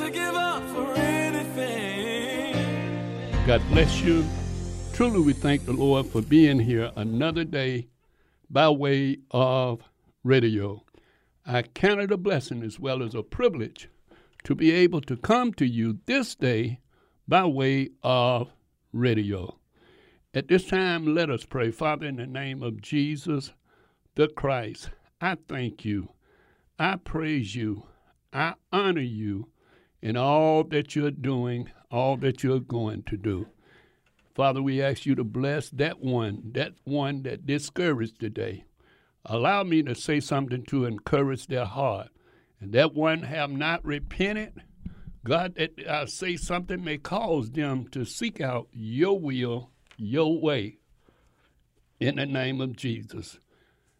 to give up for anything. God bless you. Truly, we thank the Lord for being here another day by way of radio. I count it a blessing as well as a privilege to be able to come to you this day by way of radio. At this time, let us pray. Father, in the name of Jesus the Christ, I thank you. I praise you. I honor you in all that you're doing, all that you're going to do. Father, we ask you to bless that one, that one that discouraged today. Allow me to say something to encourage their heart. And that one have not repented, God, that I say something may cause them to seek out your will, your way, in the name of Jesus.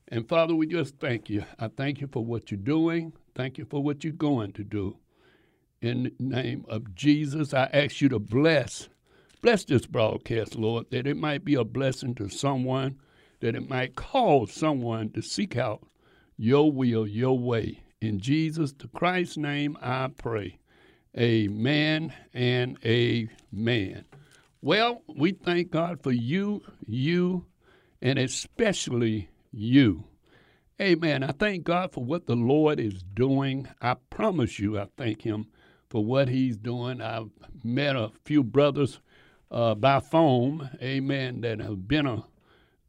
And Father, we just thank you. I thank you for what you're doing. Thank you for what you're going to do. In the name of Jesus, I ask you to bless, bless this broadcast, Lord, that it might be a blessing to someone, that it might cause someone to seek out your will, your way. In Jesus the Christ's name, I pray. Amen and amen. Well, we thank God for you, you, and especially you. Amen. I thank God for what the Lord is doing. I promise you, I thank Him for what He's doing. I've met a few brothers uh, by phone, amen, that have been a,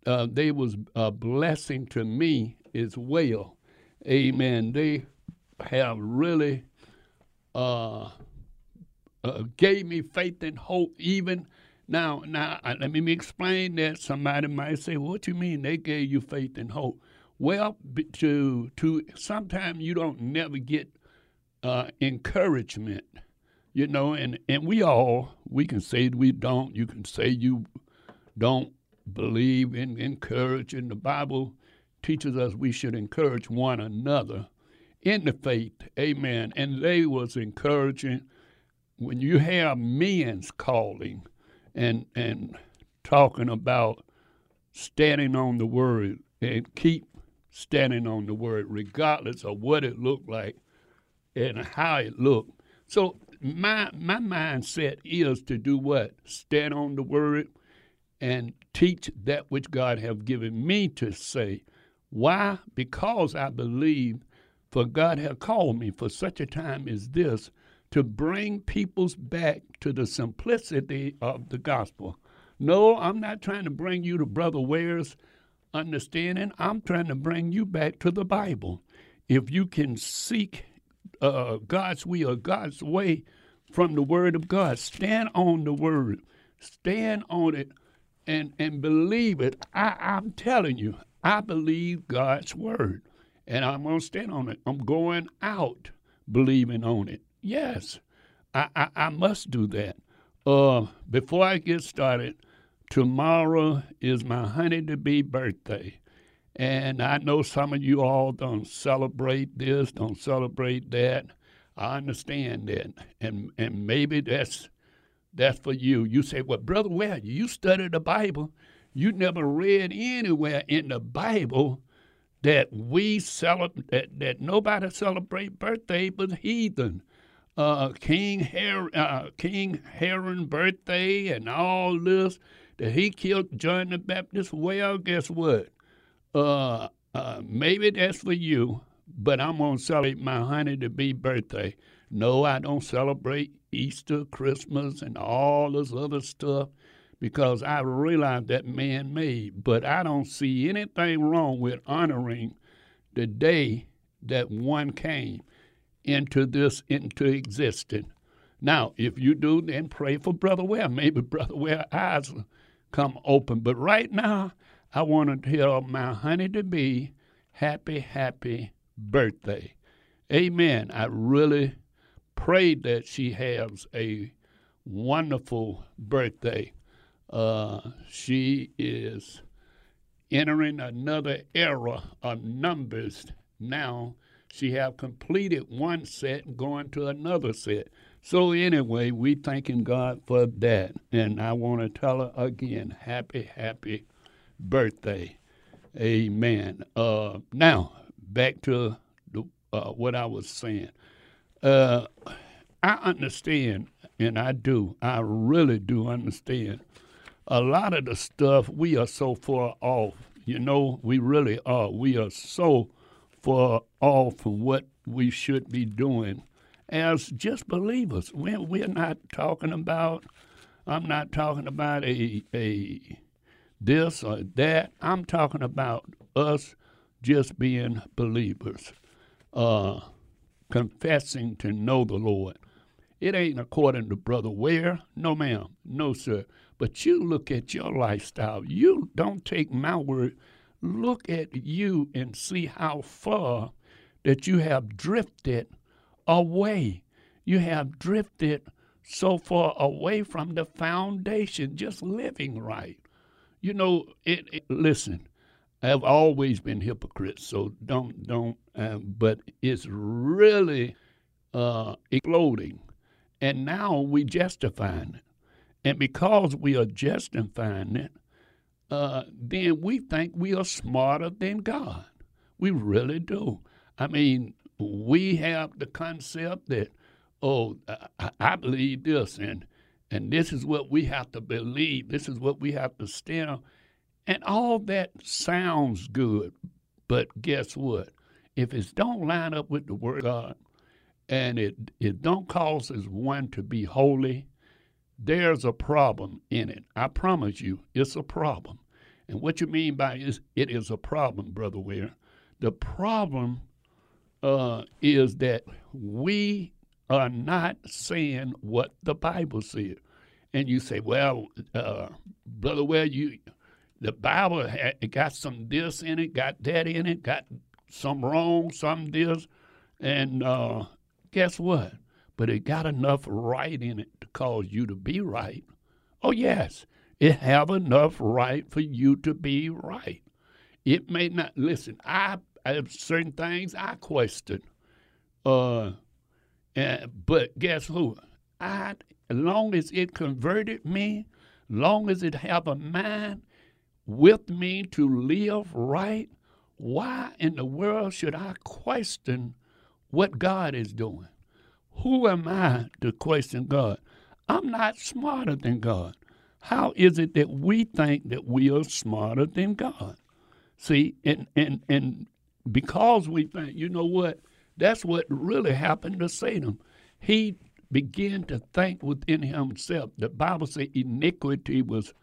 uh, they was a blessing to me as well. Amen. They have really uh, uh, gave me faith and hope. Even now, now let me explain that. Somebody might say, "What you mean they gave you faith and hope?" Well, to to sometimes you don't never get uh, encouragement, you know, and and we all we can say we don't. You can say you don't believe in encouraging. The Bible teaches us we should encourage one another in the faith. Amen. And they was encouraging when you have men's calling and and talking about standing on the word and keep standing on the word regardless of what it looked like and how it looked. So my my mindset is to do what? Stand on the word and teach that which God have given me to say. Why? Because I believe for God have called me for such a time as this to bring peoples back to the simplicity of the gospel. No, I'm not trying to bring you to Brother Ware's understanding. I'm trying to bring you back to the Bible. If you can seek uh, God's will, God's way from the Word of God, stand on the Word, stand on it, and and believe it. I, I'm telling you, I believe God's Word, and I'm gonna stand on it. I'm going out believing on it. Yes, I, I, I must do that. Uh, before I get started, tomorrow is my honey to be birthday. And I know some of you all don't celebrate this, don't celebrate that. I understand that. And and maybe that's that's for you. You say, Well, brother, well, you study the Bible. You never read anywhere in the Bible that we celebrate that, that nobody celebrate birthday but heathen uh, King Her- uh, King Herod birthday and all this that he killed John the Baptist. Well, guess what? Uh, uh, maybe that's for you, but I'm gonna celebrate my honey to be birthday. No, I don't celebrate Easter, Christmas, and all this other stuff because I realize that man made. But I don't see anything wrong with honoring the day that one came into this into existence. Now, if you do, then pray for Brother Ware. Maybe Brother Ware eyes come open. But right now, I want to tell my honey to be happy, happy birthday. Amen. I really pray that she has a wonderful birthday. Uh, she is entering another era of numbers now. She have completed one set, going to another set. So anyway, we thanking God for that, and I want to tell her again, happy, happy birthday, Amen. Uh, now back to the, uh, what I was saying. Uh, I understand, and I do. I really do understand. A lot of the stuff we are so far off. You know, we really are. We are so far off from what we should be doing as just believers. We're, we're not talking about. I'm not talking about a a this or that. I'm talking about us just being believers, uh, confessing to know the Lord. It ain't according to Brother Ware. No, ma'am. No, sir. But you look at your lifestyle. You don't take my word. Look at you and see how far that you have drifted away. You have drifted so far away from the foundation, just living right. You know, it, it listen, I've always been hypocrites, so don't don't. Uh, but it's really uh, exploding, and now we justifying it, and because we are justifying it, uh, then we think we are smarter than God. We really do. I mean, we have the concept that, oh, I, I believe this, and and this is what we have to believe. This is what we have to stand on and all that sounds good, but guess what? If it don't line up with the Word of God, and it it don't causes one to be holy, there's a problem in it. I promise you, it's a problem. And what you mean by is it is a problem, brother Ware. The problem uh, is that we are not saying what the Bible says. And you say, well, uh, brother well, you the Bible had, got some this in it, got that in it, got some wrong, some this, and uh, guess what? But it got enough right in it to cause you to be right. Oh yes, it have enough right for you to be right. It may not listen. I, I have certain things I question, uh, and, but guess who? I as long as it converted me, long as it have a mind with me to live right, why in the world should I question what God is doing? Who am I to question God? I'm not smarter than God. How is it that we think that we are smarter than God? See, and, and, and because we think, you know what? That's what really happened to Satan. He began to think within himself. The Bible says iniquity was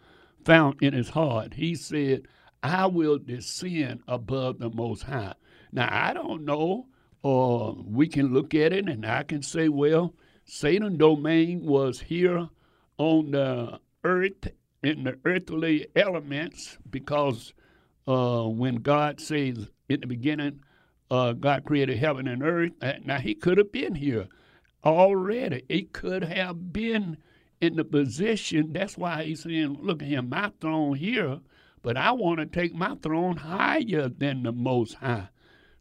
found in his heart. He said, I will descend above the Most High. Now, I don't know, or we can look at it and I can say, well, Satan's domain was here on the earth in the earthly elements because uh, when God says in the beginning, uh, God created heaven and earth. Now, he could have been here already. He could have been in the position. That's why he's saying, look at him, my throne here, but I want to take my throne higher than the Most High.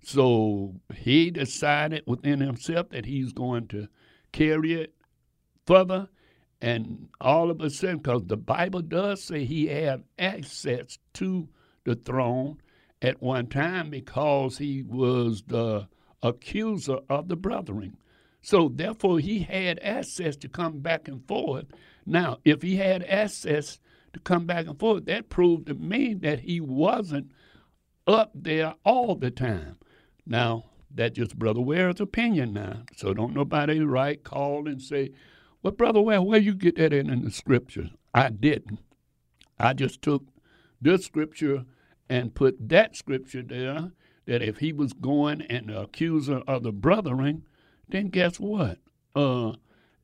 So he decided within himself that he's going to carry it further. And all of a sudden, because the Bible does say he had access to the throne at one time because he was the accuser of the brethren. So therefore, he had access to come back and forth. Now, if he had access to come back and forth, that proved to me that he wasn't up there all the time. Now, that's just Brother Ware's opinion now. So don't nobody write, call, and say, well, Brother Ware, where you get that in, in the scriptures? I didn't. I just took this scripture and put that scripture there that if he was going and the accuser of the brethren, then guess what? Uh,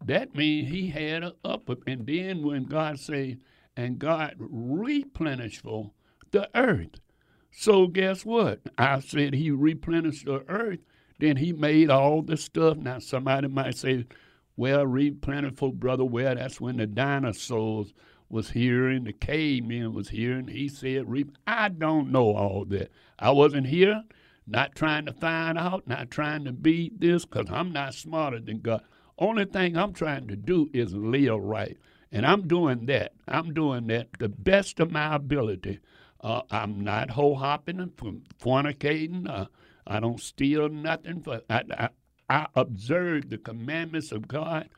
that means he had a upper. And then when God say, and God replenished for the earth. So guess what? I said he replenished the earth. Then he made all the stuff. Now somebody might say, well, replenishful, brother. Well, that's when the dinosaurs was here and the cavemen was here, and he said, I don't know all that. I wasn't here, not trying to find out, not trying to be this, because I'm not smarter than God. Only thing I'm trying to do is live right. And I'm doing that. I'm doing that the best of my ability. Uh, I'm not hoe hopping and fornicating. Uh, I don't steal nothing. For I, I, I observe the commandments of God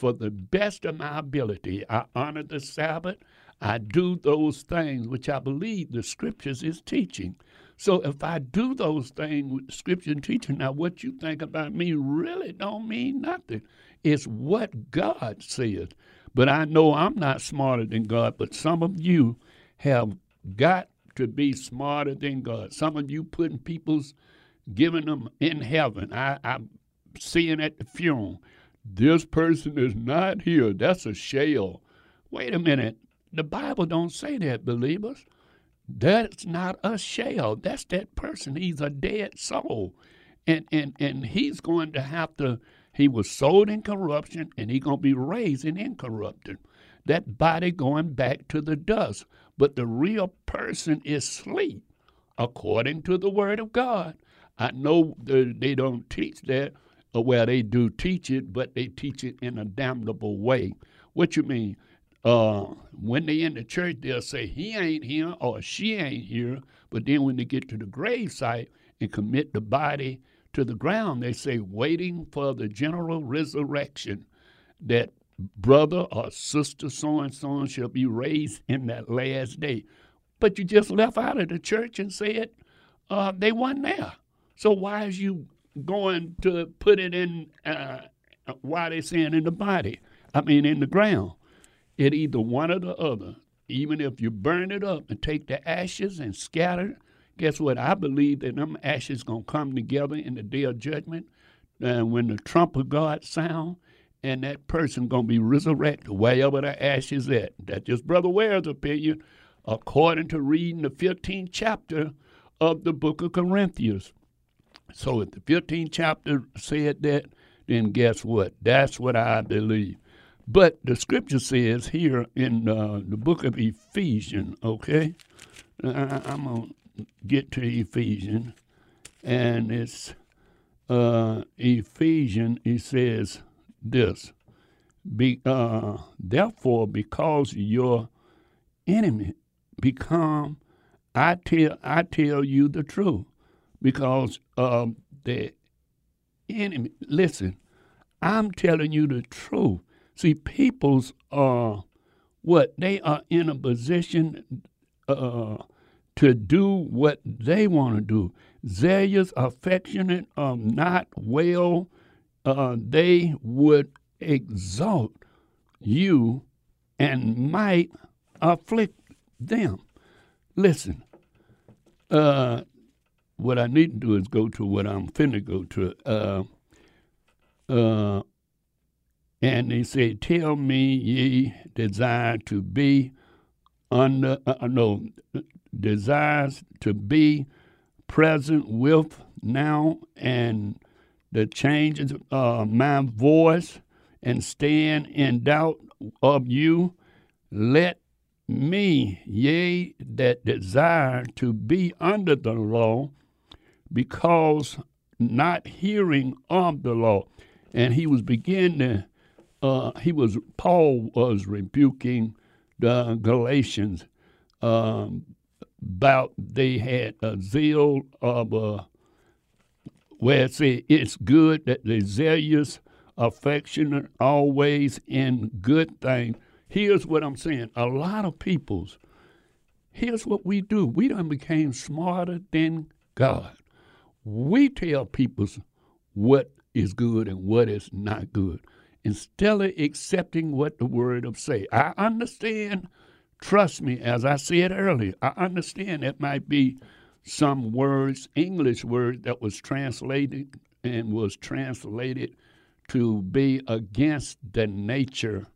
for the best of my ability. I honor the Sabbath. I do those things which I believe the scriptures is teaching. So if I do those things with scripture and teaching, now what you think about me really don't mean nothing. It's what God says. But I know I'm not smarter than God, but some of you have got to be smarter than God. Some of you putting people's giving them in heaven. I, I'm seeing at the funeral this person is not here. That's a shell. Wait a minute. The Bible don't say that, believers. That's not a shell. That's that person. He's a dead soul. And and and he's going to have to he was sold in corruption and he's gonna be raised in incorruption. That body going back to the dust. But the real person is sleep, according to the word of God. I know they don't teach that, well, they do teach it, but they teach it in a damnable way. What you mean? Uh, when they in the church, they'll say he ain't here or she ain't here. But then when they get to the grave site and commit the body to the ground, they say waiting for the general resurrection that brother or sister so and so shall be raised in that last day. But you just left out of the church and said uh, they weren't there. So why is you going to put it in, uh, why they saying in the body? I mean, in the ground. It either one or the other. Even if you burn it up and take the ashes and scatter, guess what? I believe that them ashes gonna come together in the day of judgment, and when the trump of God sound, and that person gonna be resurrected wherever the ashes at. That's just Brother Ware's opinion, according to reading the 15th chapter of the book of Corinthians. So if the 15th chapter said that, then guess what? That's what I believe. But the scripture says here in uh, the book of Ephesians, okay? I, am going to get to Ephesians, and it's uh, Ephesians, it says this. Be, uh, therefore, because your enemy become, I tell, I tell you the truth because um, the enemy. Listen, I'm telling you the truth. See, people's are what they are in a position uh, to do what they want to do. Zealous, affectionate, um, not well. Uh, they would exalt you and might afflict them. Listen, uh, what I need to do is go to what I'm finna go to. Uh, uh, and they say, Tell me ye desire to be under, uh, no, desires to be present with now and the changes of my voice and stand in doubt of you. Let me, ye that desire to be under the law, because not hearing of the law. And he was beginning uh, he was, Paul was rebuking the Galatians um, about they had a zeal of, uh, where it says it's good that the zealous, affectionate, always in good things. Here's what I'm saying. A lot of people's, here's what we do. We done became smarter than God we tell people what is good and what is not good instead of accepting what the word of say. I understand trust me, as I said earlier, I understand it might be some words, English words that was translated and was translated to be against the nature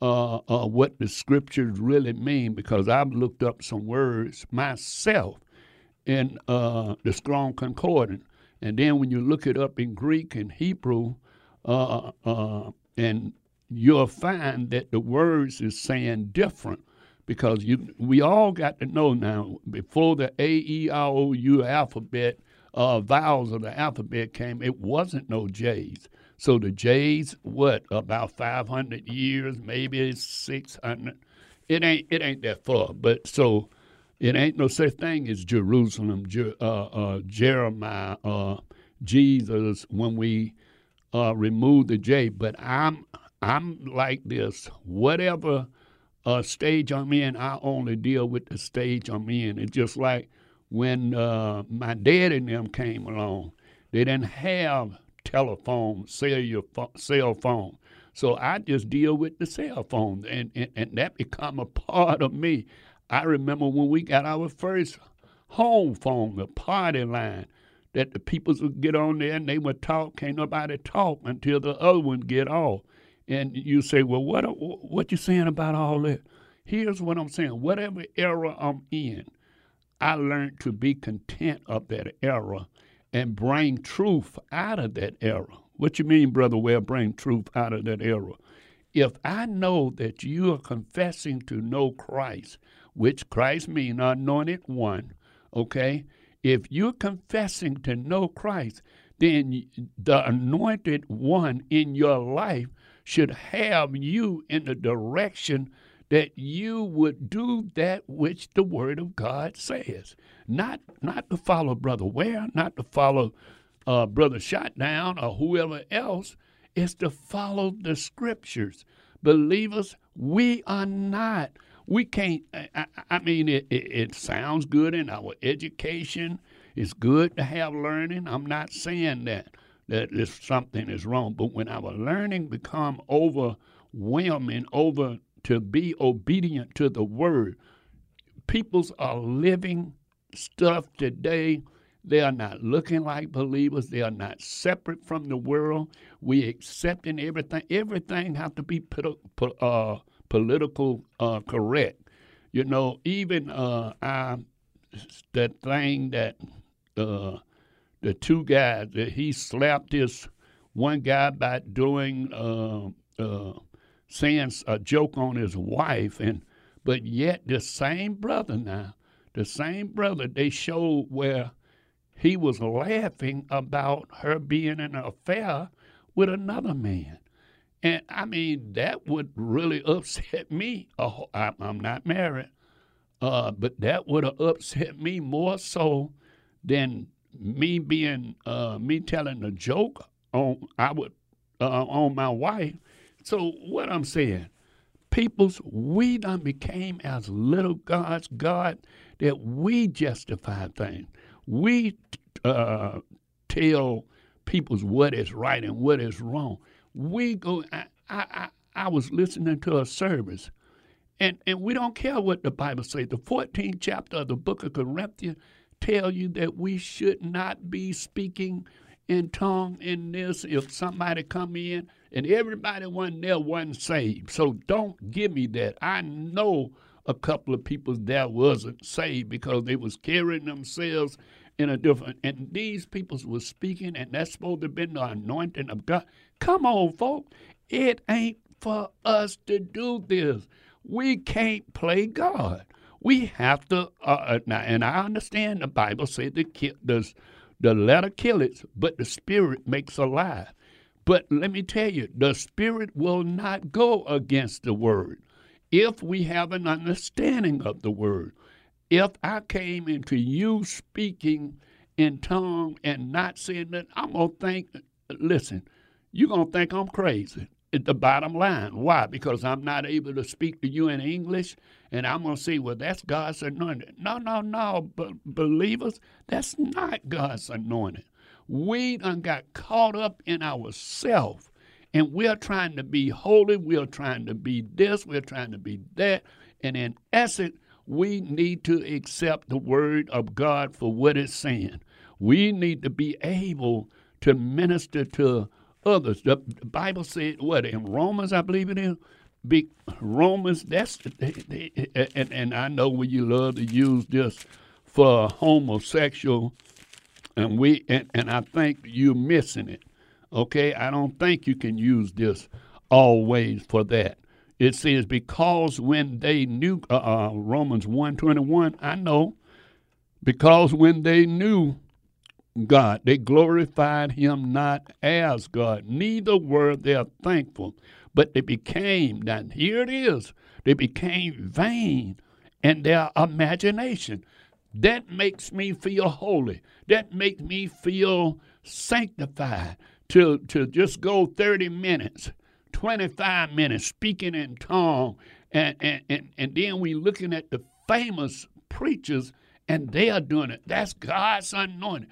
uh, uh, what the scriptures really mean because I've looked up some words myself in uh, the Strong Concordance. And then when you look it up in Greek and Hebrew, uh, uh, and you'll find that the words is saying different because you we all got to know now before the A E I O U alphabet uh, vowels of the alphabet came, it wasn't no J's. So the J's, what about 500 years, maybe 600? It ain't it ain't that far, but so it ain't no such thing as Jerusalem, Je, uh, uh, Jeremiah, uh, Jesus. When we uh, remove the J, but I'm I'm like this. Whatever uh, stage I'm in, I only deal with the stage I'm in. It's just like when uh, my dad and them came along, they didn't have telephone, cellular cell phone. So I just deal with the cell phone, and, and, and that become a part of me. I remember when we got our first home phone, the party line, that the people would get on there and they would talk. Can't nobody talk until the other one get off. And you say, well, what what you saying about all that? Here's what I'm saying. Whatever era I'm in, I learned to be content of that era and bring truth out of that era. What you mean, Brother Ware, bring truth out of that era? If I know that you are confessing to know Christ, which Christ means anointed one, okay? If you're confessing to know Christ, then the anointed one in your life should have you in the direction that you would do that which the Word of God says. Not not to follow Brother Ware, not to follow uh, Brother Shotdown or whoever else. It's to follow the Scriptures. Believers, we are not. We can't. I, I mean, it, it, it sounds good in our education. It's good to have learning. I'm not saying that that something is wrong, but when our learning become overwhelming, over to be obedient to the word. Peoples are living stuff today. They are not looking like believers. They are not separate from the world. We accepting everything. Everything have to be put, put, uh, political uh, correct. You know, even uh, I, that thing that uh, the two guys that he slapped this one guy by doing uh, uh, saying a joke on his wife, and but yet the same brother now, the same brother, they showed where he was laughing about her being in an affair with another man. And I mean, that would really upset me. Oh, I'm not married, uh, but that would have upset me more so than me being uh, me telling a joke on I would uh, on my wife so what I'm saying, peoples, we done became as little gods, God, that we justify things. We uh, tell peoples what is right and what is wrong. We go. I, I, I was listening to a service, and and we don't care what the Bible says. The 14th chapter of the book of Corinthians tell you that we should not be speaking in tongue in this. If somebody come in and everybody wasn't there wasn't saved. So don't give me that. I know a couple of people that wasn't saved because they was carrying themselves in a different and these people was speaking and that's supposed to have been the anointing of God. Come on, folks. It ain't for us to do this. We can't play God. We have to uh, uh now, and I understand the Bible said the the the letter kill it, but the spirit makes alive. But let me tell you, the Spirit will not go against the Word if we have an understanding of the Word. If I came into you speaking in tongue and not saying that, I'm going to think, listen, you're going to think I'm crazy. At the bottom line. Why? Because I'm not able to speak to you in English, and I'm going to say, well, that's God's anointed. No, no, no, but believers, that's not God's anointed we done got caught up in ourselves, And we're trying to be holy, we're trying to be this, we're trying to be that. And in essence, we need to accept the word of God for what it's saying. We need to be able to minister to others. The Bible said, what, in Romans, I believe it is? Be, Romans, that's, and, and I know when you love to use this for homosexual, and we, and, and I think you're missing it. Okay, I don't think you can use this always for that. It says because when they knew uh, uh, Romans one twenty one, I know because when they knew God, they glorified Him not as God, neither were they thankful, but they became. Now here it is. They became vain in their imagination. That makes me feel holy. That makes me feel sanctified to, to just go 30 minutes, 25 minutes speaking in tongue, and, and, and, and then we looking at the famous preachers and they are doing it. That's God's anointing.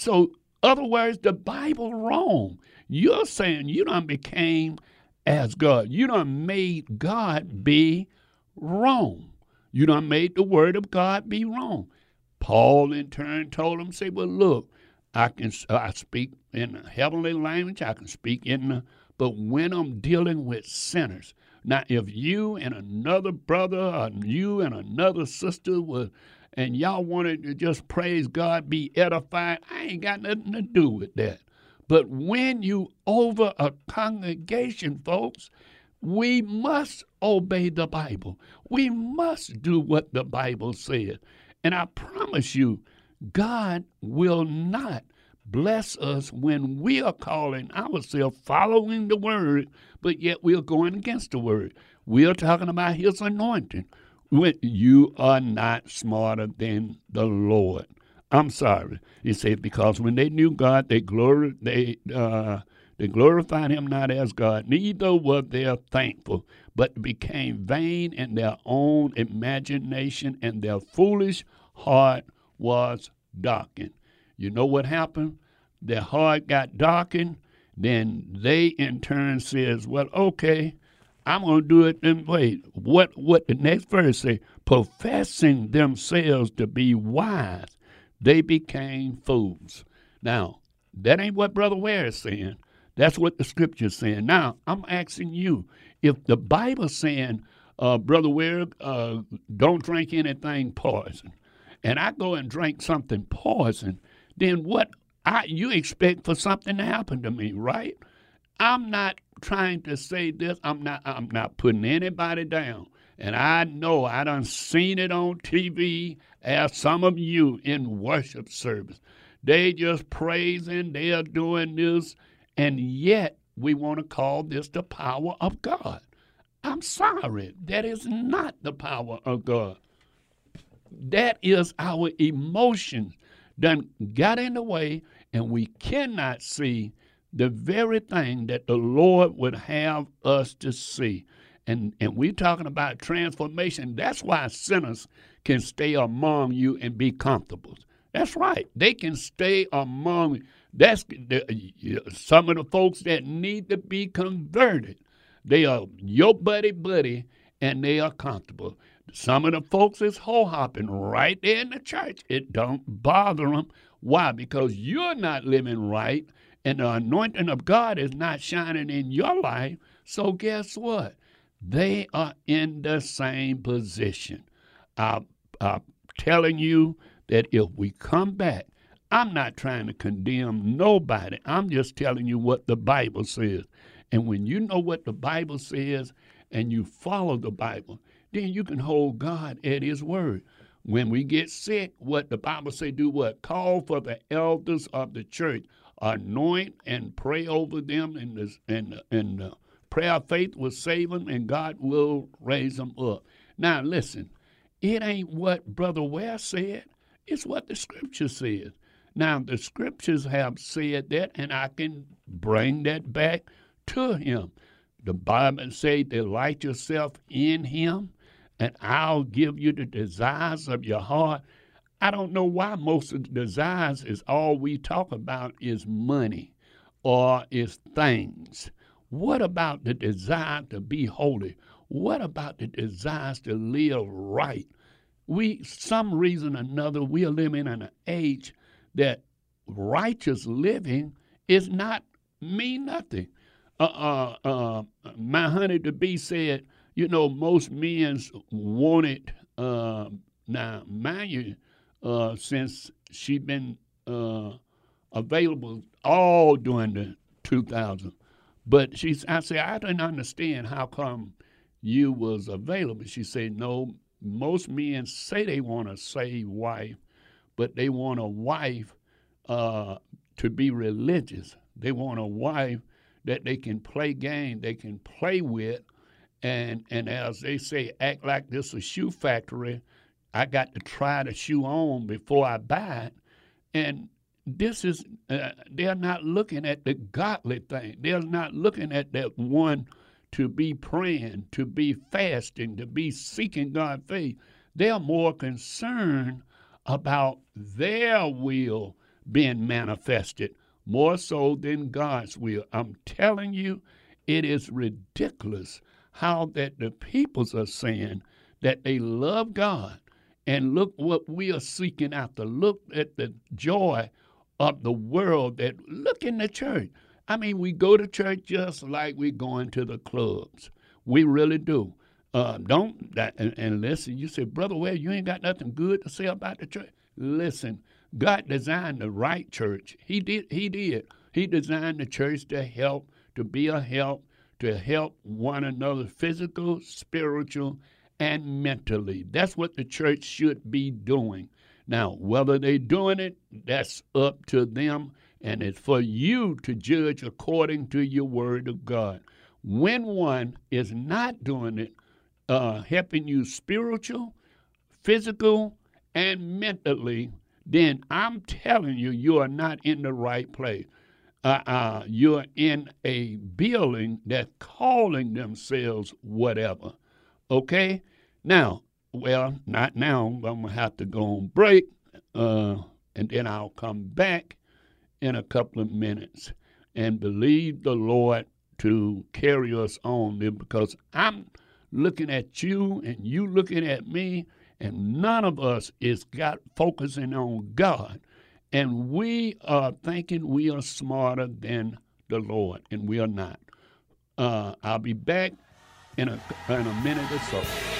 So, other words, the Bible wrong. You're saying you done became as God. You done made God be wrong. You done made the word of God be wrong. Paul in turn told him, say, well, look, I can I speak in heavenly language. I can speak in the, but when I'm dealing with sinners, now if you and another brother or you and another sister was, and y'all wanted to just praise God, be edified, I ain't got nothing to do with that. But when you over a congregation, folks, we must obey the Bible. We must do what the Bible says. And I promise you, God will not bless us when we are calling ourselves following the word, but yet we're going against the word. We're talking about his anointing. When you are not smarter than the Lord. I'm sorry. He said because when they knew God, they they uh, they glorified him not as God, neither were they thankful, but became vain in their own imagination, and their foolish heart was darkened. You know what happened? Their heart got darkened. Then they in turn says, Well, okay, I'm gonna do it then wait. What what the next verse say? Professing themselves to be wise, they became fools. Now, that ain't what Brother Ware is saying. That's what the scripture's saying. Now, I'm asking you, if the Bible's saying, uh, Brother Ware, uh, don't drink anything poison, and I go and drink something poison, then what I you expect for something to happen to me, right? I'm not trying to say this. I'm not I'm not putting anybody down. And I know I done seen it on TV as some of you in worship service. They just praising, they are doing this, and yet we want to call this the power of God. I'm sorry, that is not the power of God. That is our emotions done got in the way, and we cannot see the very thing that the Lord would have us to see. And, and we're talking about transformation. That's why sinners can stay among you and be comfortable. That's right. They can stay among. That's the, some of the folks that need to be converted. They are your buddy buddy, and they are comfortable. Some of the folks is ho hopping right there in the church. It don't bother them. Why? Because you're not living right, and the anointing of God is not shining in your life. So guess what? They are in the same position. I'm, I'm telling you that if we come back, I'm not trying to condemn nobody. I'm just telling you what the Bible says. And when you know what the Bible says and you follow the Bible, then you can hold God at His word. When we get sick, what the Bible say, do what? Call for the elders of the church, anoint and pray over them, and the, and, and the prayer of faith will save them, and God will raise them up. Now, listen, it ain't what Brother Ware said, it's what the Scripture says. Now, the Scriptures have said that, and I can bring that back to Him. The Bible say, delight yourself in Him, and I'll give you the desires of your heart. I don't know why most of the desires is all we talk about is money or is things. What about the desire to be holy? What about the desire to live right? We, some reason or another, we are living in an age that righteous living is not mean nothing. Uh, uh, uh, my honey to be said, you know, most men want it. Uh, now, mind you, uh, since she been uh, available all during the 2000s, but she, I said, I didn't understand how come you was available. She said, no, most men say they want a saved wife, but they want a wife uh, to be religious. They want a wife that they can play game, they can play with, and and as they say, act like this a shoe factory. I got to try the shoe on before I buy it, and this is uh, they're not looking at the godly thing. They're not looking at that one to be praying, to be fasting, to be seeking God's face. They're more concerned about their will being manifested more so than God's will. I'm telling you, it is ridiculous how that the peoples are saying that they love God and look what we are seeking after. Look at the joy of the world that look in the church. I mean, we go to church just like we're going to the clubs. We really do. Uh, don't that and, and, listen. You say, brother, well, you ain't got nothing good to say about the church. Listen, God designed the right church. He did. He did. He designed the church to help, to be a help, to help one another, physical, spiritual, and mentally. That's what the church should be doing. Now, whether they're doing it, that's up to them, and it's for you to judge according to your word of God. When one is not doing it, uh, helping you spiritual, physical, and mentally, then I'm telling you, you are not in the right place. Uh, uh, you're in a building that's calling themselves whatever. Okay? Now, well, not now. I'm going to have to go on break, uh, and then I'll come back in a couple of minutes and believe the Lord to carry us on there because I'm looking at you and you looking at me, and none of us is got focusing on God. And we are thinking we are smarter than the Lord, and we are not. Uh, I'll be back in a, in a minute or so.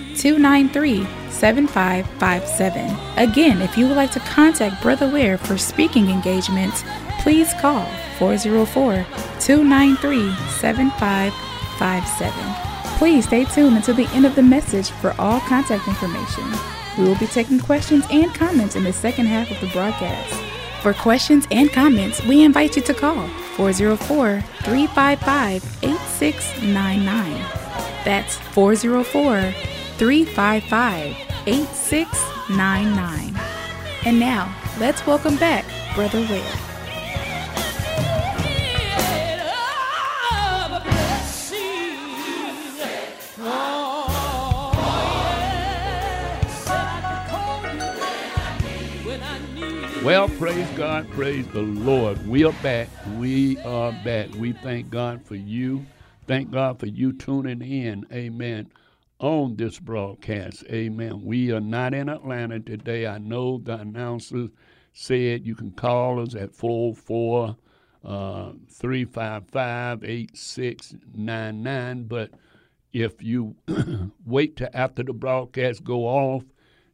293 7557. Again, if you would like to contact Brother Ware for speaking engagements, please call 404 293 7557. Please stay tuned until the end of the message for all contact information. We will be taking questions and comments in the second half of the broadcast. For questions and comments, we invite you to call 404 355 8699. That's 404 355 8699. And now, let's welcome back Brother Ware. Well, praise God, praise the Lord. We are back. We are back. We thank God for you. Thank God for you tuning in. Amen. On this broadcast. Amen. We are not in Atlanta today. I know the announcer said you can call us at 404 uh, 355 8699. But if you wait till after the broadcast go off,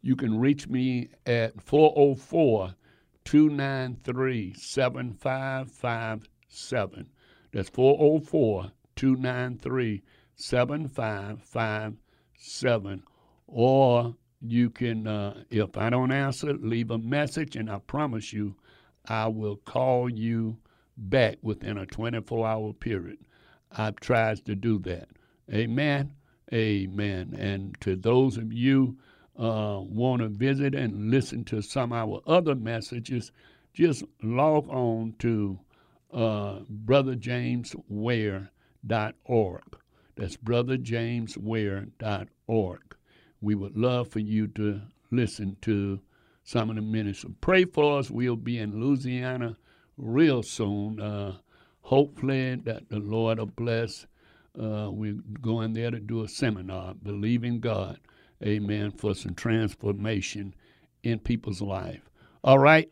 you can reach me at 404 293 7557. That's 404 293 7557. Or you can, uh, if I don't answer, leave a message, and I promise you, I will call you back within a 24 hour period. I've tried to do that. Amen. Amen. And to those of you uh, want to visit and listen to some of our other messages, just log on to uh, brotherjamesware.org. That's brotherjamesware.org. We would love for you to listen to some of the ministers. Pray for us. We'll be in Louisiana real soon. Uh, hopefully that the Lord will bless. Uh, we're going there to do a seminar, believing God, amen, for some transformation in people's life. All right,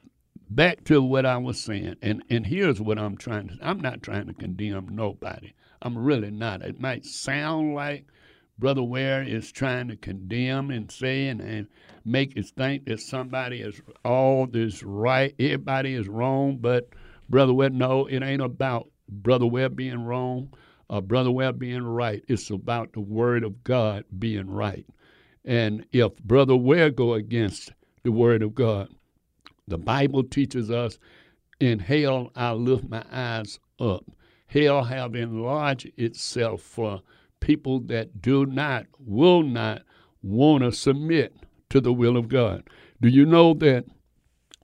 back to what I was saying, and and here's what I'm trying to. I'm not trying to condemn nobody. I'm really not. It might sound like Brother Ware is trying to condemn and say and, and make us think that somebody is all this right, everybody is wrong. But Brother Ware, no, it ain't about Brother Ware being wrong or Brother Ware being right. It's about the Word of God being right. And if Brother Ware go against the Word of God, the Bible teaches us, in hell I lift my eyes up. Hell have enlarged itself for people that do not, will not want to submit to the will of God. Do you know that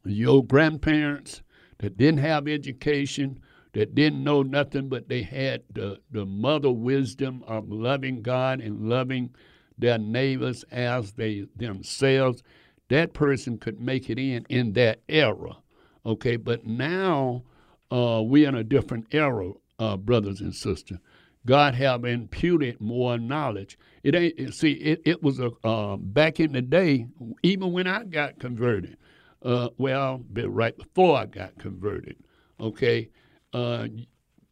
your grandparents that didn't have education, that didn't know nothing, but they had the, the mother wisdom of loving God and loving their neighbors as they themselves, that person could make it in in that era. Okay, but now uh, we're in a different era, uh, brothers and sisters. God have imputed more knowledge. It ain't see it. It was a uh, back in the day, even when I got converted. Uh, well, right before I got converted. Okay, uh,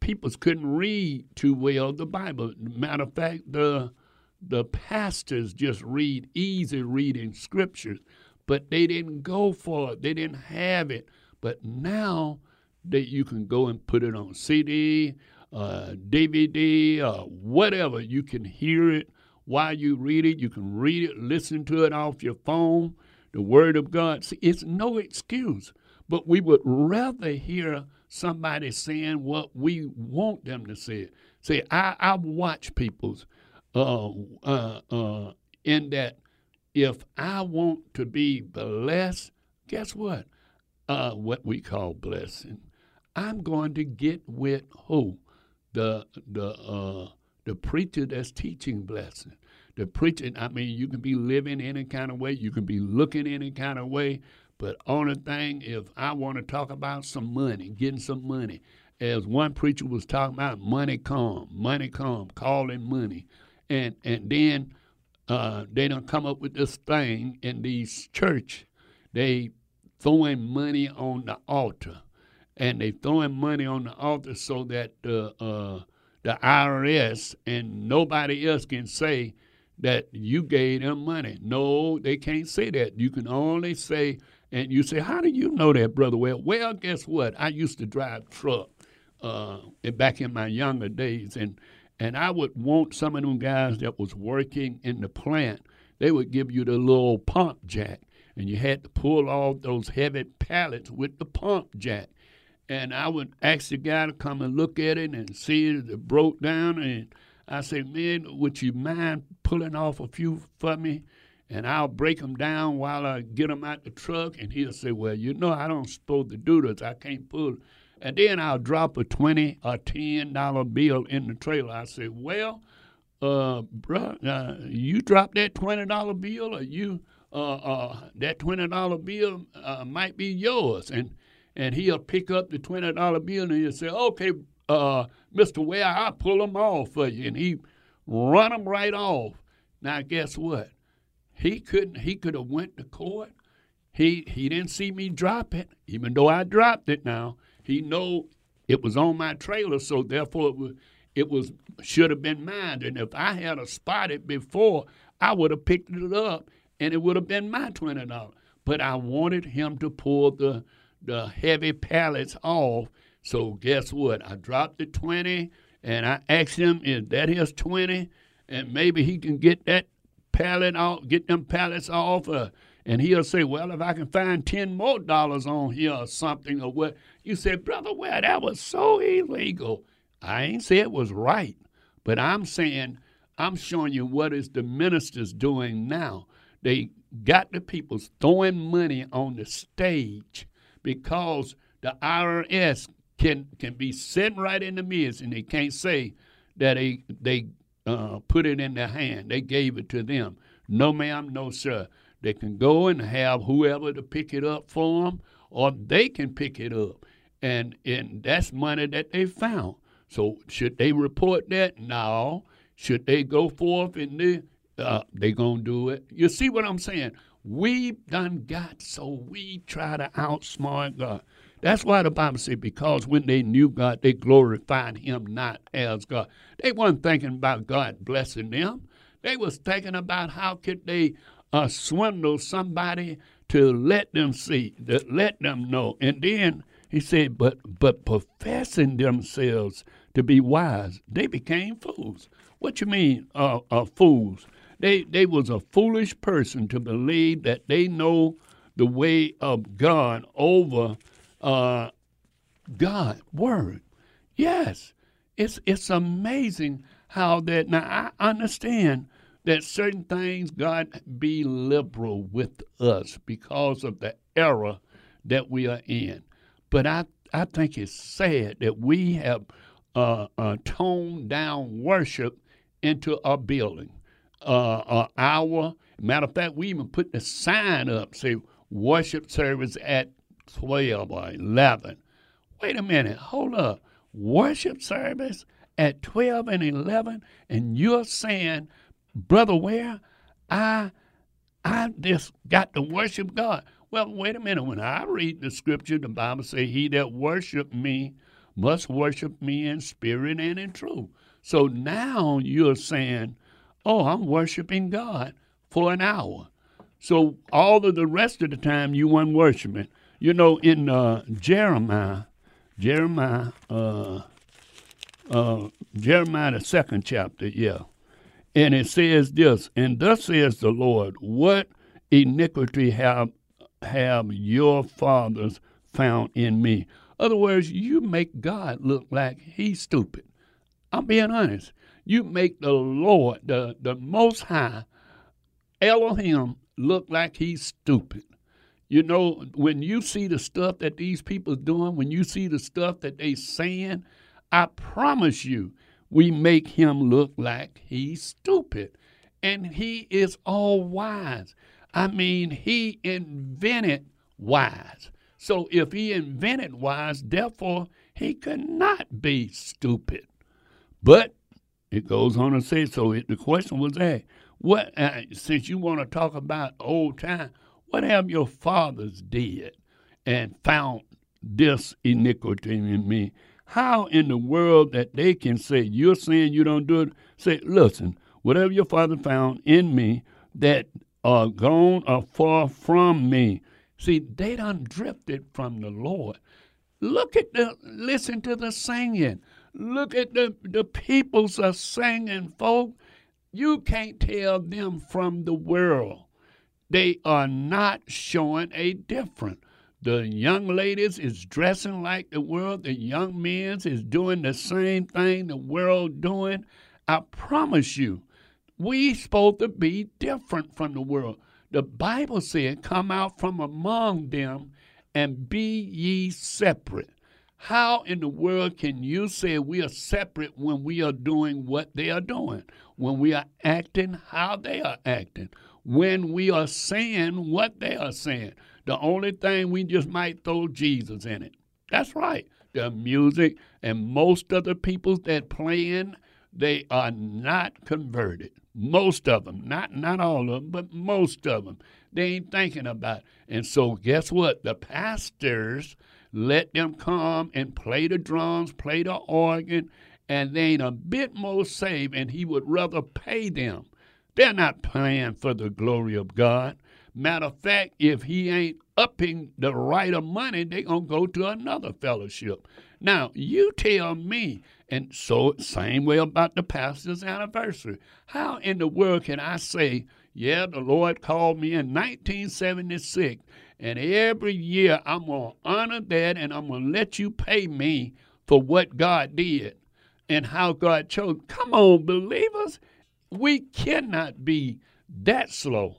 people couldn't read too well the Bible. Matter of fact, the the pastors just read easy reading scriptures but they didn't go for it. They didn't have it. But now that you can go and put it on CD, uh, DVD, uh, whatever, you can hear it while you read it. You can read it, listen to it off your phone. The Word of God. See, it's no excuse. But we would rather hear somebody saying what we want them to say. See, I, I watch people's uh, uh, uh, in that if I want to be blessed, guess what? Uh, what we call blessing. I'm going to get with who? The the uh, the preacher that's teaching blessing. The preaching, I mean, you can be living any kind of way, you can be looking any kind of way, but only thing, if I want to talk about some money, getting some money, as one preacher was talking about, money come, money come, calling money, and and then uh, they don't come up with this thing in these church. They throwing money on the altar, and they throwing money on the altar so that the uh, the IRS and nobody else can say that you gave them money. No, they can't say that. You can only say, and you say, how do you know that, brother? Well, well, guess what? I used to drive truck uh, back in my younger days, and and I would want some of them guys that was working in the plant, they would give you the little pump jack. And you had to pull off those heavy pallets with the pump jack. And I would ask the guy to come and look at it and see if it broke down. And I said, man, would you mind pulling off a few for me? And I'll break them down while I get them out the truck. And he'll say, well, you know, I don't supposed to do this. I can't pull and then I'll drop a twenty or ten dollar bill in the trailer. I say, "Well, uh, bro, uh, you drop that twenty dollar bill, or you uh, uh, that twenty dollar bill uh, might be yours." And and he'll pick up the twenty dollar bill and he'll say, "Okay, uh, Mister Ware, I'll pull them off for you." And he run them right off. Now, guess what? He couldn't. He could have went to court. He he didn't see me drop it, even though I dropped it. Now he know it was on my trailer, so therefore it was, it was should have been mine. And if I had a spotted before, I would have picked it up, and it would have been my twenty dollars. But I wanted him to pull the the heavy pallets off. So guess what? I dropped the twenty, and I asked him, "Is that his 20? And maybe he can get that pallet off, get them pallets off." Uh, and he'll say, Well, if I can find 10 more dollars on here or something, or what, you say, Brother, well, that was so illegal. I ain't say it was right, but I'm saying I'm showing you what is the ministers doing now. They got the people throwing money on the stage because the IRS can can be sitting right in the midst and they can't say that they they uh, put it in their hand. They gave it to them. No, ma'am, no, sir. They can go and have whoever to pick it up for them, or they can pick it up, and and that's money that they found. So should they report that? No. Should they go forth and they uh, they gonna do it? You see what I'm saying? We done got so we try to outsmart God. That's why the Bible said, because when they knew God, they glorified him not as God. They weren't thinking about God blessing them. They was thinking about how could they uh, swindle somebody to let them see, to let them know. And then he said, but but professing themselves to be wise, they became fools. What you mean, uh, uh, fools? They they was a foolish person to believe that they know the way of God over uh, God word. Yes, it's it's amazing how that. Now I understand that certain things God be liberal with us because of the era that we are in, but I I think it's sad that we have uh, uh, toned down worship into a building. Uh, hour. Matter of fact, we even put the sign up say worship service at 12 or 11. Wait a minute, hold up. Worship service at 12 and 11, and you're saying, Brother Ware, I, I just got to worship God. Well, wait a minute. When I read the scripture, the Bible says, He that worship me must worship me in spirit and in truth. So now you're saying, Oh, I'm worshiping God for an hour. So all of the rest of the time you weren't worshiping. You know, in uh, Jeremiah, Jeremiah, uh, uh, Jeremiah, the second chapter, yeah. And it says this, and thus says the Lord, what iniquity have have your fathers found in me? Other words, you make God look like he's stupid. I'm being honest. You make the Lord, the, the Most High, Elohim, look like he's stupid. You know, when you see the stuff that these people doing, when you see the stuff that they saying, I promise you, we make him look like he's stupid. And he is all wise. I mean, he invented wise. So if he invented wise, therefore he could not be stupid. But it goes on to say so. It, the question was asked, what? Uh, since you want to talk about old time, what have your fathers did and found this iniquity in me? How in the world that they can say, you're saying you don't do it? Say, listen, whatever your father found in me that are gone or far from me. See, they done drifted from the Lord. Look at the, listen to the singing. Look at the, the peoples are singing, folks. You can't tell them from the world they are not showing a difference. The young ladies is dressing like the world. The young men is doing the same thing the world doing. I promise you, we supposed to be different from the world. The Bible said, "Come out from among them and be ye separate." How in the world can you say we are separate when we are doing what they are doing? When we are acting how they are acting? when we are saying what they are saying. The only thing we just might throw Jesus in it. That's right. The music and most of the people that playing, they are not converted. Most of them, not not all of them, but most of them, they ain't thinking about. It. And so, guess what? The pastors let them come and play the drums, play the organ, and they ain't a bit more saved. And he would rather pay them they're not playing for the glory of God. Matter of fact, if he ain't upping the right of money, they gonna go to another fellowship. Now, you tell me, and so same way about the pastor's anniversary. How in the world can I say, yeah, the Lord called me in 1976, and every year I'm gonna honor that and I'm gonna let you pay me for what God did and how God chose. Come on, believers. we cannot be that slow.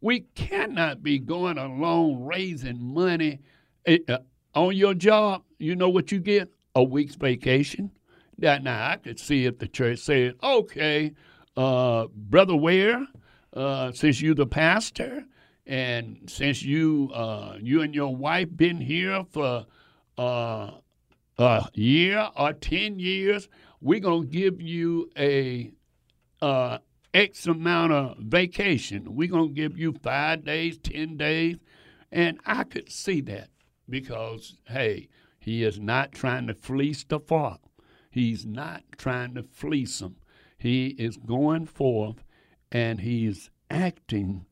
We cannot be going along raising money. Eh, uh, on your job, you know what you get? A week's vacation. That now I could see if the church said, okay, uh, Brother Ware, uh, since you're the pastor, and since you uh, you and your wife been here for uh, a year or ten years, we're gonna give you a uh, X amount of vacation. We're gonna give you five days, ten days, and I could see that because hey, he is not trying to fleece the flock. He's not trying to fleece them. He is going forth and he's acting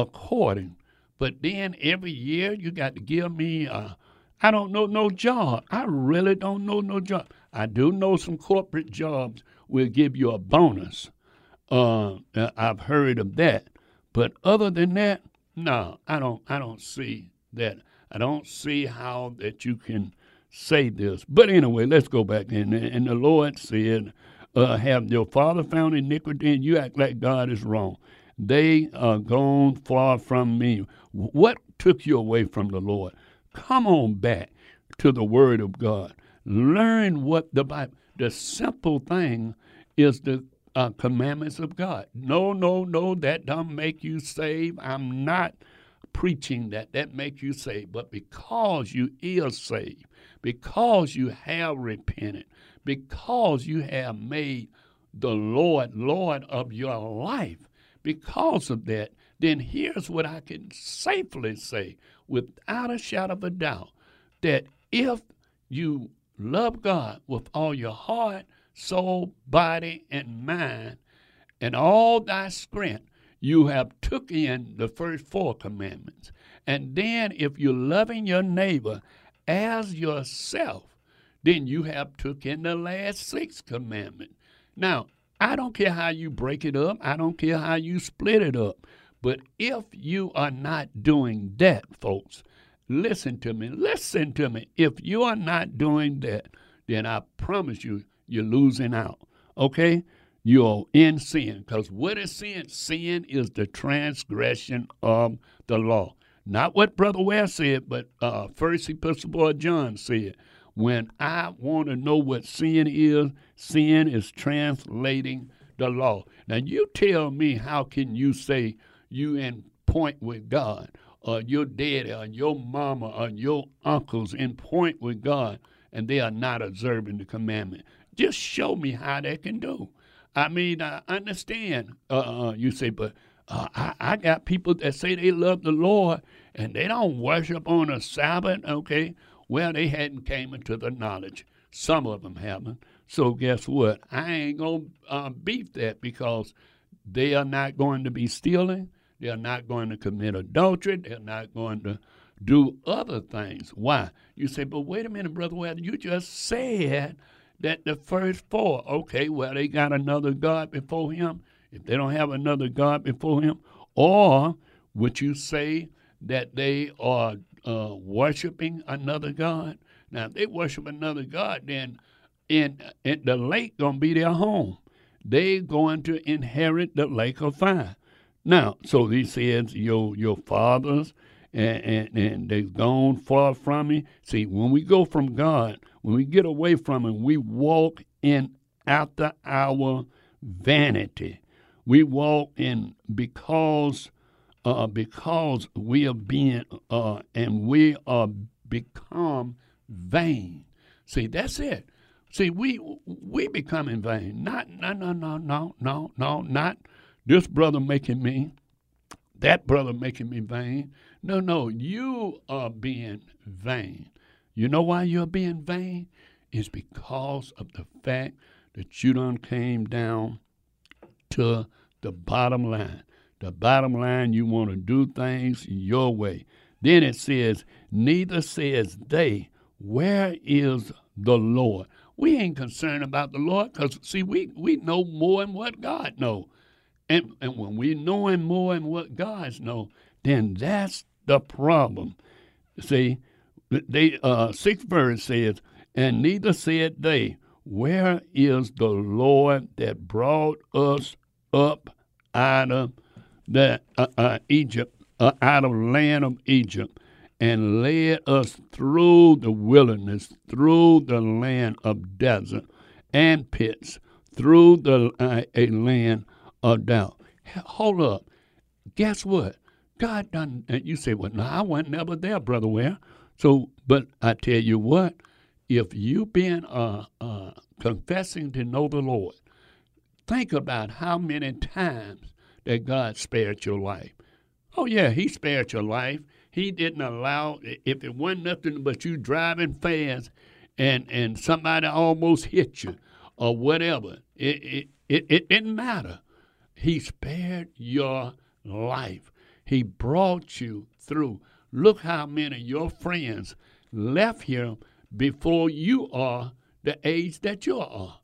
according. But then every year you got to give me a, I don't know no job. I really don't know no job. I do know some corporate jobs will give you a bonus. Uh, I've heard of that. But other than that, no, I don't I don't see that. I don't see how that you can say this. But anyway, let's go back in. And the Lord said, uh, Have your father found iniquity and you act like God is wrong? They are gone far from me. What took you away from the Lord? Come on back to the Word of God. Learn what the Bible, the simple thing is the uh, commandments of God. No, no, no, that don't make you saved. I'm not preaching that. That makes you saved. But because you is saved, because you have repented, because you have made the Lord Lord of your life, because of that, then here's what I can safely say without a shadow of a doubt that if you love God with all your heart, soul, body, and mind, and all thy strength, you have took in the first four commandments. And then if you're loving your neighbor as yourself, then you have took in the last six commandments. Now, I don't care how you break it up. I don't care how you split it up. But if you are not doing that, folks, listen to me. Listen to me. If you are not doing that, then I promise you, you're losing out. Okay? You're in sin. Because what is sin? Sin is the transgression of the law. Not what Brother West said, but uh, First Epistle of John said. When I want to know what sin is, sin is translating the law. Now you tell me how can you say you in point with God, or your daddy, or your mama, or your uncles in point with God, and they are not observing the commandment? Just show me how they can do. I mean, I understand. Uh, uh you say, but uh, I, I got people that say they love the Lord and they don't worship on a Sabbath. Okay, well, they hadn't came into the knowledge. Some of them haven't. So guess what? I ain't gonna uh, beef that because they are not going to be stealing. They are not going to commit adultery. They're not going to do other things. Why? You say, but wait a minute, brother. Well, you just said that the first four. Okay, well, they got another God before Him. If they don't have another God before Him, or would you say that they are uh, worshiping another God. Now, if they worship another God, then in, in the lake gonna be their home. They going to inherit the lake of fire. Now, so he says, your your fathers and, and, and they've gone far from me. See, when we go from God, when we get away from Him, we walk in after our vanity. We walk in because uh, because we are being uh, and we are become vain. See, that's it. See, we we becoming vain. Not no no no no no no not this brother making me, that brother making me vain. No, no, you are being vain. You know why you're being vain? Is because of the fact that you done came down to the bottom line. The bottom line, you want to do things your way. Then it says, Neither says they, Where is the Lord? We ain't concerned about the Lord because, see, we, we know more than what God know. And, and when we knowing more than what God know, then that's the problem. See, they uh, sixth verse says, And neither said they, Where is the Lord that brought us up out of the uh, uh, Egypt, uh, out of land of Egypt, and led us through the wilderness, through the land of desert and pits, through the uh, a land of doubt. Hold up, guess what? God done. And you say, well, no, I wasn't never there, brother. Ware? So, but I tell you what, if you been uh, uh, confessing to know the Lord, think about how many times that God spared your life. Oh yeah, He spared your life. He didn't allow if it wasn't nothing but you driving fast and and somebody almost hit you or whatever. It it, it, it didn't matter. He spared your life. He brought you through. Look how many of your friends left here before you are the age that you are.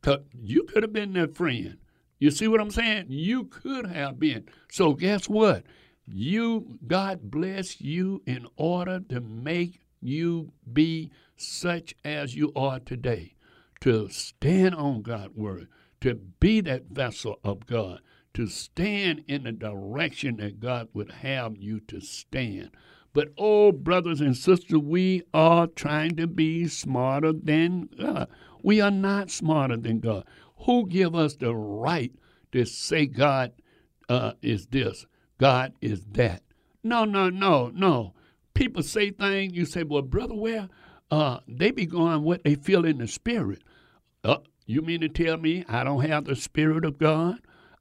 Cause you could have been their friend. You see what I'm saying? You could have been. So guess what? You God bless you in order to make you be such as you are today. To stand on God's word, to be that vessel of God, to stand in the direction that God would have you to stand. But oh, brothers and sisters, we are trying to be smarter than God. We are not smarter than God. Who give us the right to say God uh, is this, God is that? No, no, no, no. People say things. You say, "Well, brother, Ware uh, they be going what they feel in the spirit." Uh, you mean to tell me I don't have the spirit of God?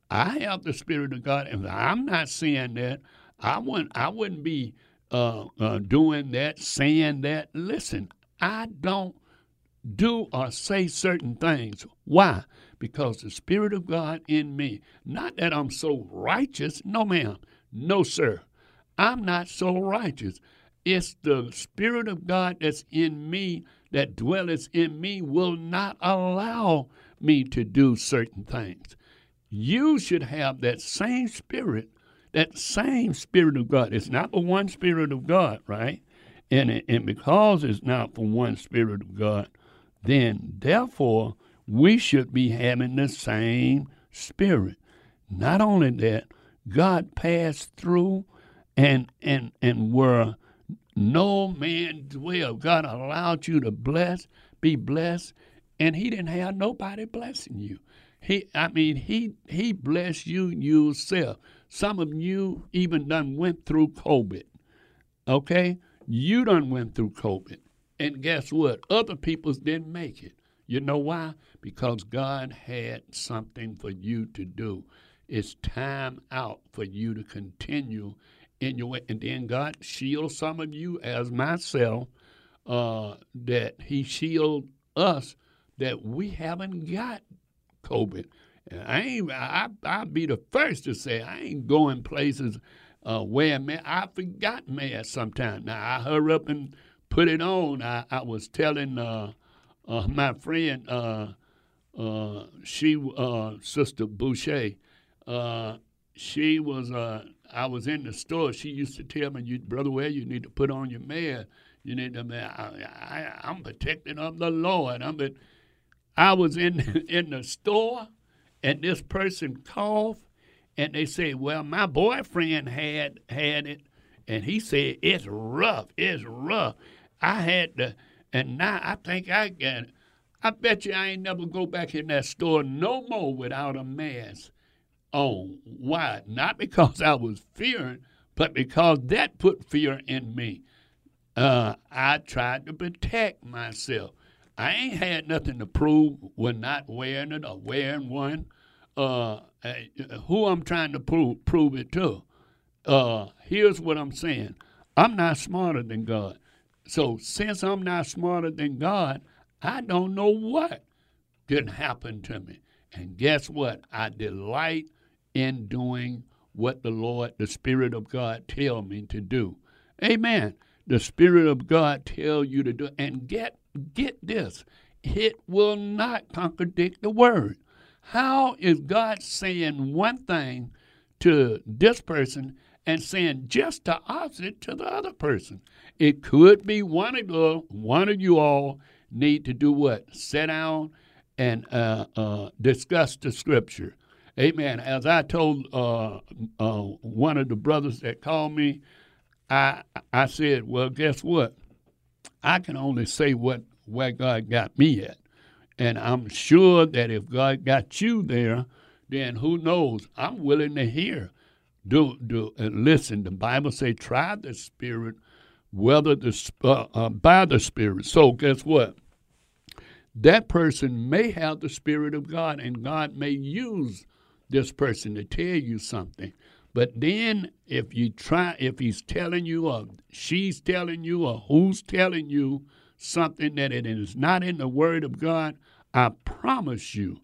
I have the spirit of God, and I'm not saying that. I wouldn't. I wouldn't be uh, uh, doing that, saying that. Listen, I don't do or say certain things. Why? Because the Spirit of God in me. Not that I'm so righteous. No, ma'am. No, sir. I'm not so righteous. It's the Spirit of God that's in me, that dwelleth in me, will not allow me to do certain things. You should have that same spirit, that same Spirit of God. It's not the one Spirit of God, right? And, and because it's not for one Spirit of God, then therefore we should be having the same spirit. Not only that, God passed through and and and where no man dwell. God allowed you to bless, be blessed, and he didn't have nobody blessing you. He I mean he he blessed you yourself. Some of you even done went through COVID. Okay? You done went through COVID. And guess what? Other peoples didn't make it. You know why? Because God had something for you to do. It's time out for you to continue in your way. And then God shields some of you, as myself, uh, that He shield us that we haven't got COVID. And I ain't. I I'll be the first to say I ain't going places uh, where man. I forgot masks sometimes. Now I hurry up and put it on. I, I was telling uh, uh, my friend, uh, uh she, uh, Sister Boucher, uh, she was, I was in the store. She used to tell me, you, Brother Well, you need to put on your mask. You need to, I, I, am protected of the Lord. I'm, but I was in, in the store, and this person coughed, and they said, well, my boyfriend had had it, and he said, it's rough, it's rough. I had to, and now I think I got it. I bet you I ain't never go back in that store no more without a mask on. Why? Not because I was fearing, but because that put fear in me. Uh, I tried to protect myself. I ain't had nothing to prove with not wearing it or wearing one. Uh, uh who I'm trying to prove, prove it to? Uh, here's what I'm saying. I'm not smarter than God. So since I'm not smarter than God, I don't know what didn't happen to me. And guess what? I delight in doing what the Lord, the Spirit of God, tell me to do. Amen. The Spirit of God tell you to do. And get get this, it will not contradict the word. How is God saying one thing to this person and saying just the opposite to the other person? It could be one of the one of you all need to do what? Sit down and uh, uh, discuss the scripture. Amen. As I told uh, uh, one of the brothers that called me, I I said, well, guess what? I can only say what where God got me at, and I'm sure that if God got you there, then who knows? I'm willing to hear, do do and listen. The Bible say, try the Spirit, whether the uh, uh, by the Spirit. So guess what? That person may have the Spirit of God, and God may use this person to tell you something. But then if you try, if he's telling you or she's telling you or who's telling you something that it is not in the Word of God, I promise you,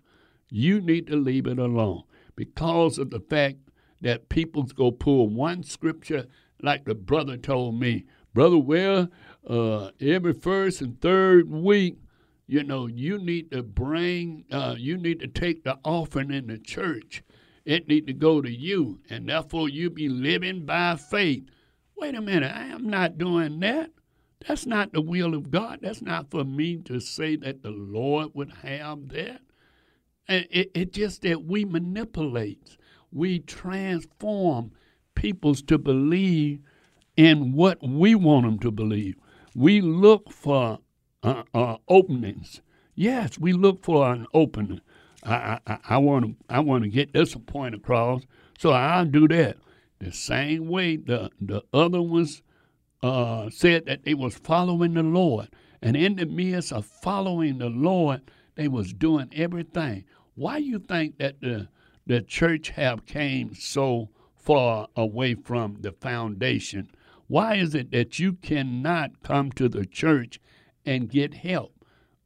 you need to leave it alone because of the fact that people go pull one scripture, like the brother told me, brother, well, uh, every first and third week, you know, you need to bring, uh, you need to take the offering in the church. It need to go to you, and therefore you be living by faith. Wait a minute, I am not doing that. That's not the will of God. That's not for me to say that the Lord would have that. And it, it just that we manipulate, we transform peoples to believe in what we want them to believe. We look for uh, uh, openings. Yes, we look for an opening. I I want to I want to get this point across, so I'll do that. The same way the the other ones uh, said that they was following the Lord, and in the midst of following the Lord, they was doing everything. Why you think that the the church have came so far away from the foundation? Why is it that you cannot come to the church and get help.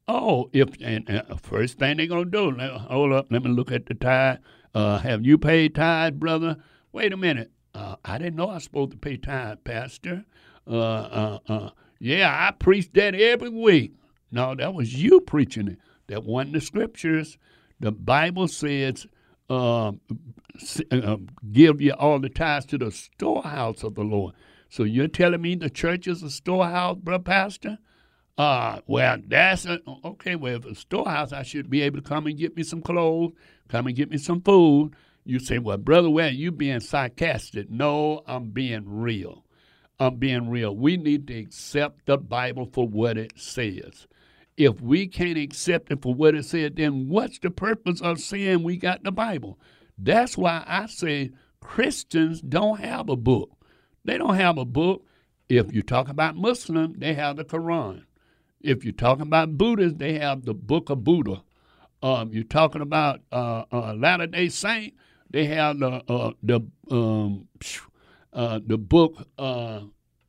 Oh, if and uh, first thing they're gonna do, hold up, let me look at the tithe. Uh, have you paid tithe, brother? Wait a minute. Uh, I didn't know I was supposed to pay tithe, Pastor. Uh, uh, yeah, I preach that every week. No, that was you preaching it. That wasn't the scriptures. The Bible says, um, uh, give you all the tithes to the storehouse of the Lord. So you're telling me the church is a storehouse, brother pastor? Uh, well, that's a, okay. Well, if a storehouse, I should be able to come and get me some clothes, come and get me some food. You say, well, brother, well, you being sarcastic. No, I'm being real. I'm being real. We need to accept the Bible for what it says. If we can't accept it for what it said, then what's the purpose of saying we got the Bible? That's why I say Christians don't have a book. They don't have a book. If you talk about Muslim, they have the Quran. If you're talking about Buddhists, they have the Book of Buddha. Um, you're talking about uh, uh, Latter Day Saint, they have the uh, the um, uh, the book uh,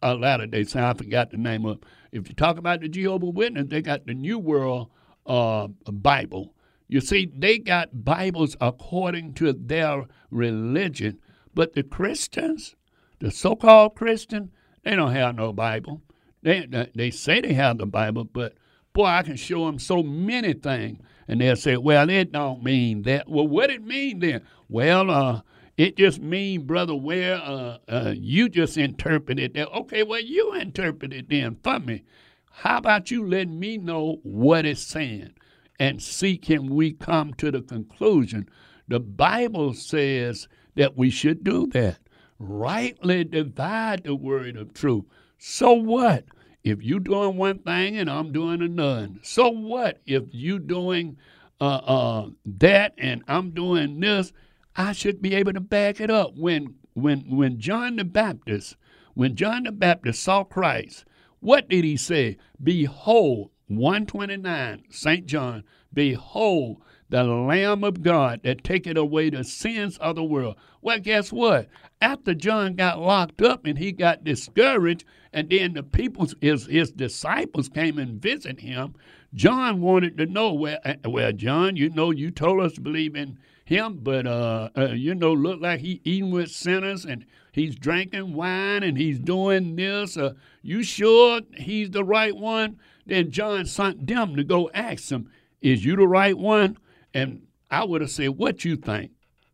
Latter Day Saint. I forgot the name of. If you talk about the Jehovah Witness, they got the New World uh, Bible. You see, they got Bibles according to their religion, but the Christians, the so-called Christian, they don't have no Bible. They, they say they have the Bible, but boy, I can show them so many things. And they'll say, well, it don't mean that. Well, what it mean then? Well, uh, it just mean, brother, Ware uh, uh, you just interpreted that. Okay, well, you interpret it then for me. How about you letting me know what it's saying and see can we come to the conclusion? The Bible says that we should do that. Rightly divide the word of truth. So what? If you doing one thing and I'm doing another, so what? If you doing uh, uh, that and I'm doing this, I should be able to back it up. When when when John the Baptist, when John the Baptist saw Christ, what did he say? Behold, 129, St. John, behold the Lamb of God that taketh away the sins of the world. Well, guess what? After John got locked up and he got discouraged, and then the people, his, his disciples came and visited him, John wanted to know, well, uh, well, John, you know, you told us to believe in him, but, uh, uh, you know, look like he eating with sinners and he's drinking wine and he's doing this. Uh, you sure he's the right one? Then John sent them to go ask him, is you the right one? And I would have said, what you think?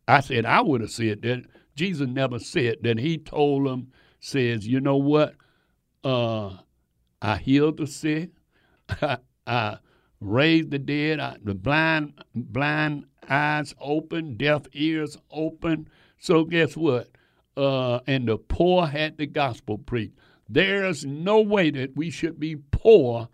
I said, I would have said that. Jesus never said that. He told them, says, you know what? Uh, I healed the sick. I, I raised the dead. I, the blind blind eyes open, deaf ears open. So guess what? Uh, and the poor had the gospel preached. There's no way that we should be poor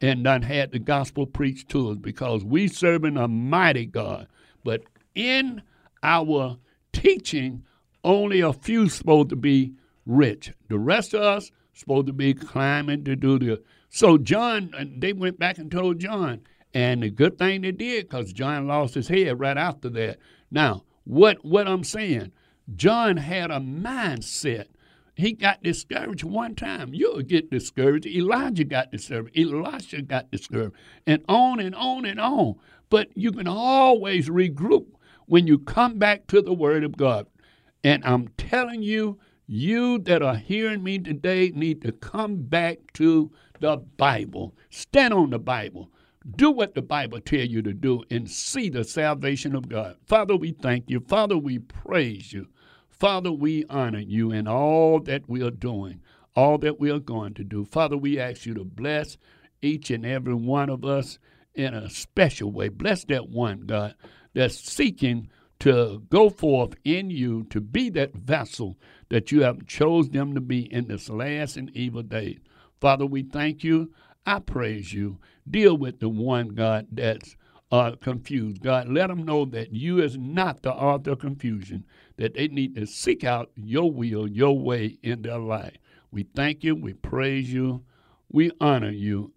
and not had the gospel preached to us because we serving a mighty God. But in our teaching, only a few supposed to be rich. The rest of us supposed to be climbing to do the. So John, and they went back and told John, and the good thing they did because John lost his head right after that. Now, what what I'm saying, John had a mindset. He got discouraged one time. You'll get discouraged. Elijah got discouraged. Elisha got discouraged, and on and on and on. But you can always regroup when you come back to the Word of God. And I'm telling you, you that are hearing me today need to come back to the Bible. Stand on the Bible. Do what the Bible tells you to do and see the salvation of God. Father, we thank you. Father, we praise you. Father, we honor you in all that we are doing, all that we are going to do. Father, we ask you to bless each and every one of us in a special way. Bless that one, God, that's seeking to go forth in you to be that vessel that you have chosen them to be in this last and evil day. Father, we thank you. I praise you. Deal with the one, God, that's uh, confused. God, let them know that you is not the author of confusion, that they need to seek out your will, your way in their life. We thank you. We praise you. We honor you.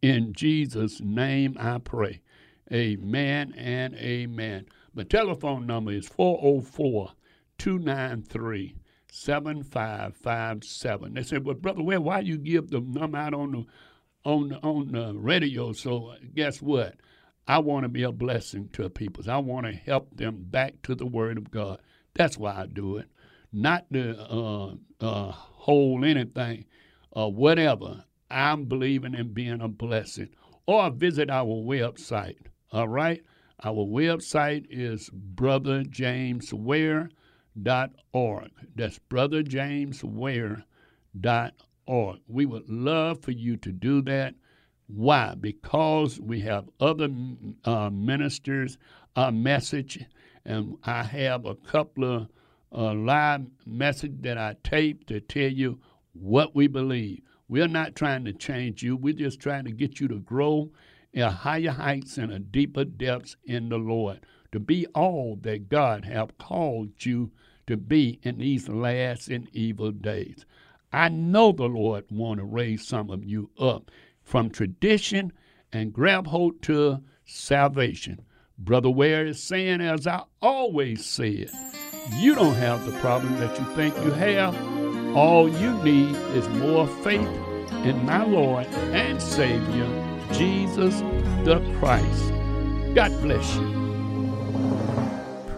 In Jesus' name I pray. Amen and amen. My telephone number is 404 293 7557. They said, Well, Brother Ware, why you give the number out on the on on the radio? So guess what? I want to be a blessing to people. I want to help them back to the Word of God. That's why I do it. Not to uh, uh, hold anything or uh, whatever. I'm believing in being a blessing. Or visit our website. All right? Our website is brotherjamesware.org. That's brotherjamesware.org. Or we would love for you to do that. Why? Because we have other uh, ministers, a message, and I have a couple of uh, live message that I tape to tell you what we believe. We're not trying to change you. We're just trying to get you to grow in higher heights and a deeper depths in the Lord, to be all that God have called you to be in these last and evil days. I know the Lord want to raise some of you up from tradition and grab hold to salvation. Brother Ware is saying, as I always said, you don't have the problem that you think you have. All you need is more faith in my Lord and Savior, Jesus the Christ. God bless you.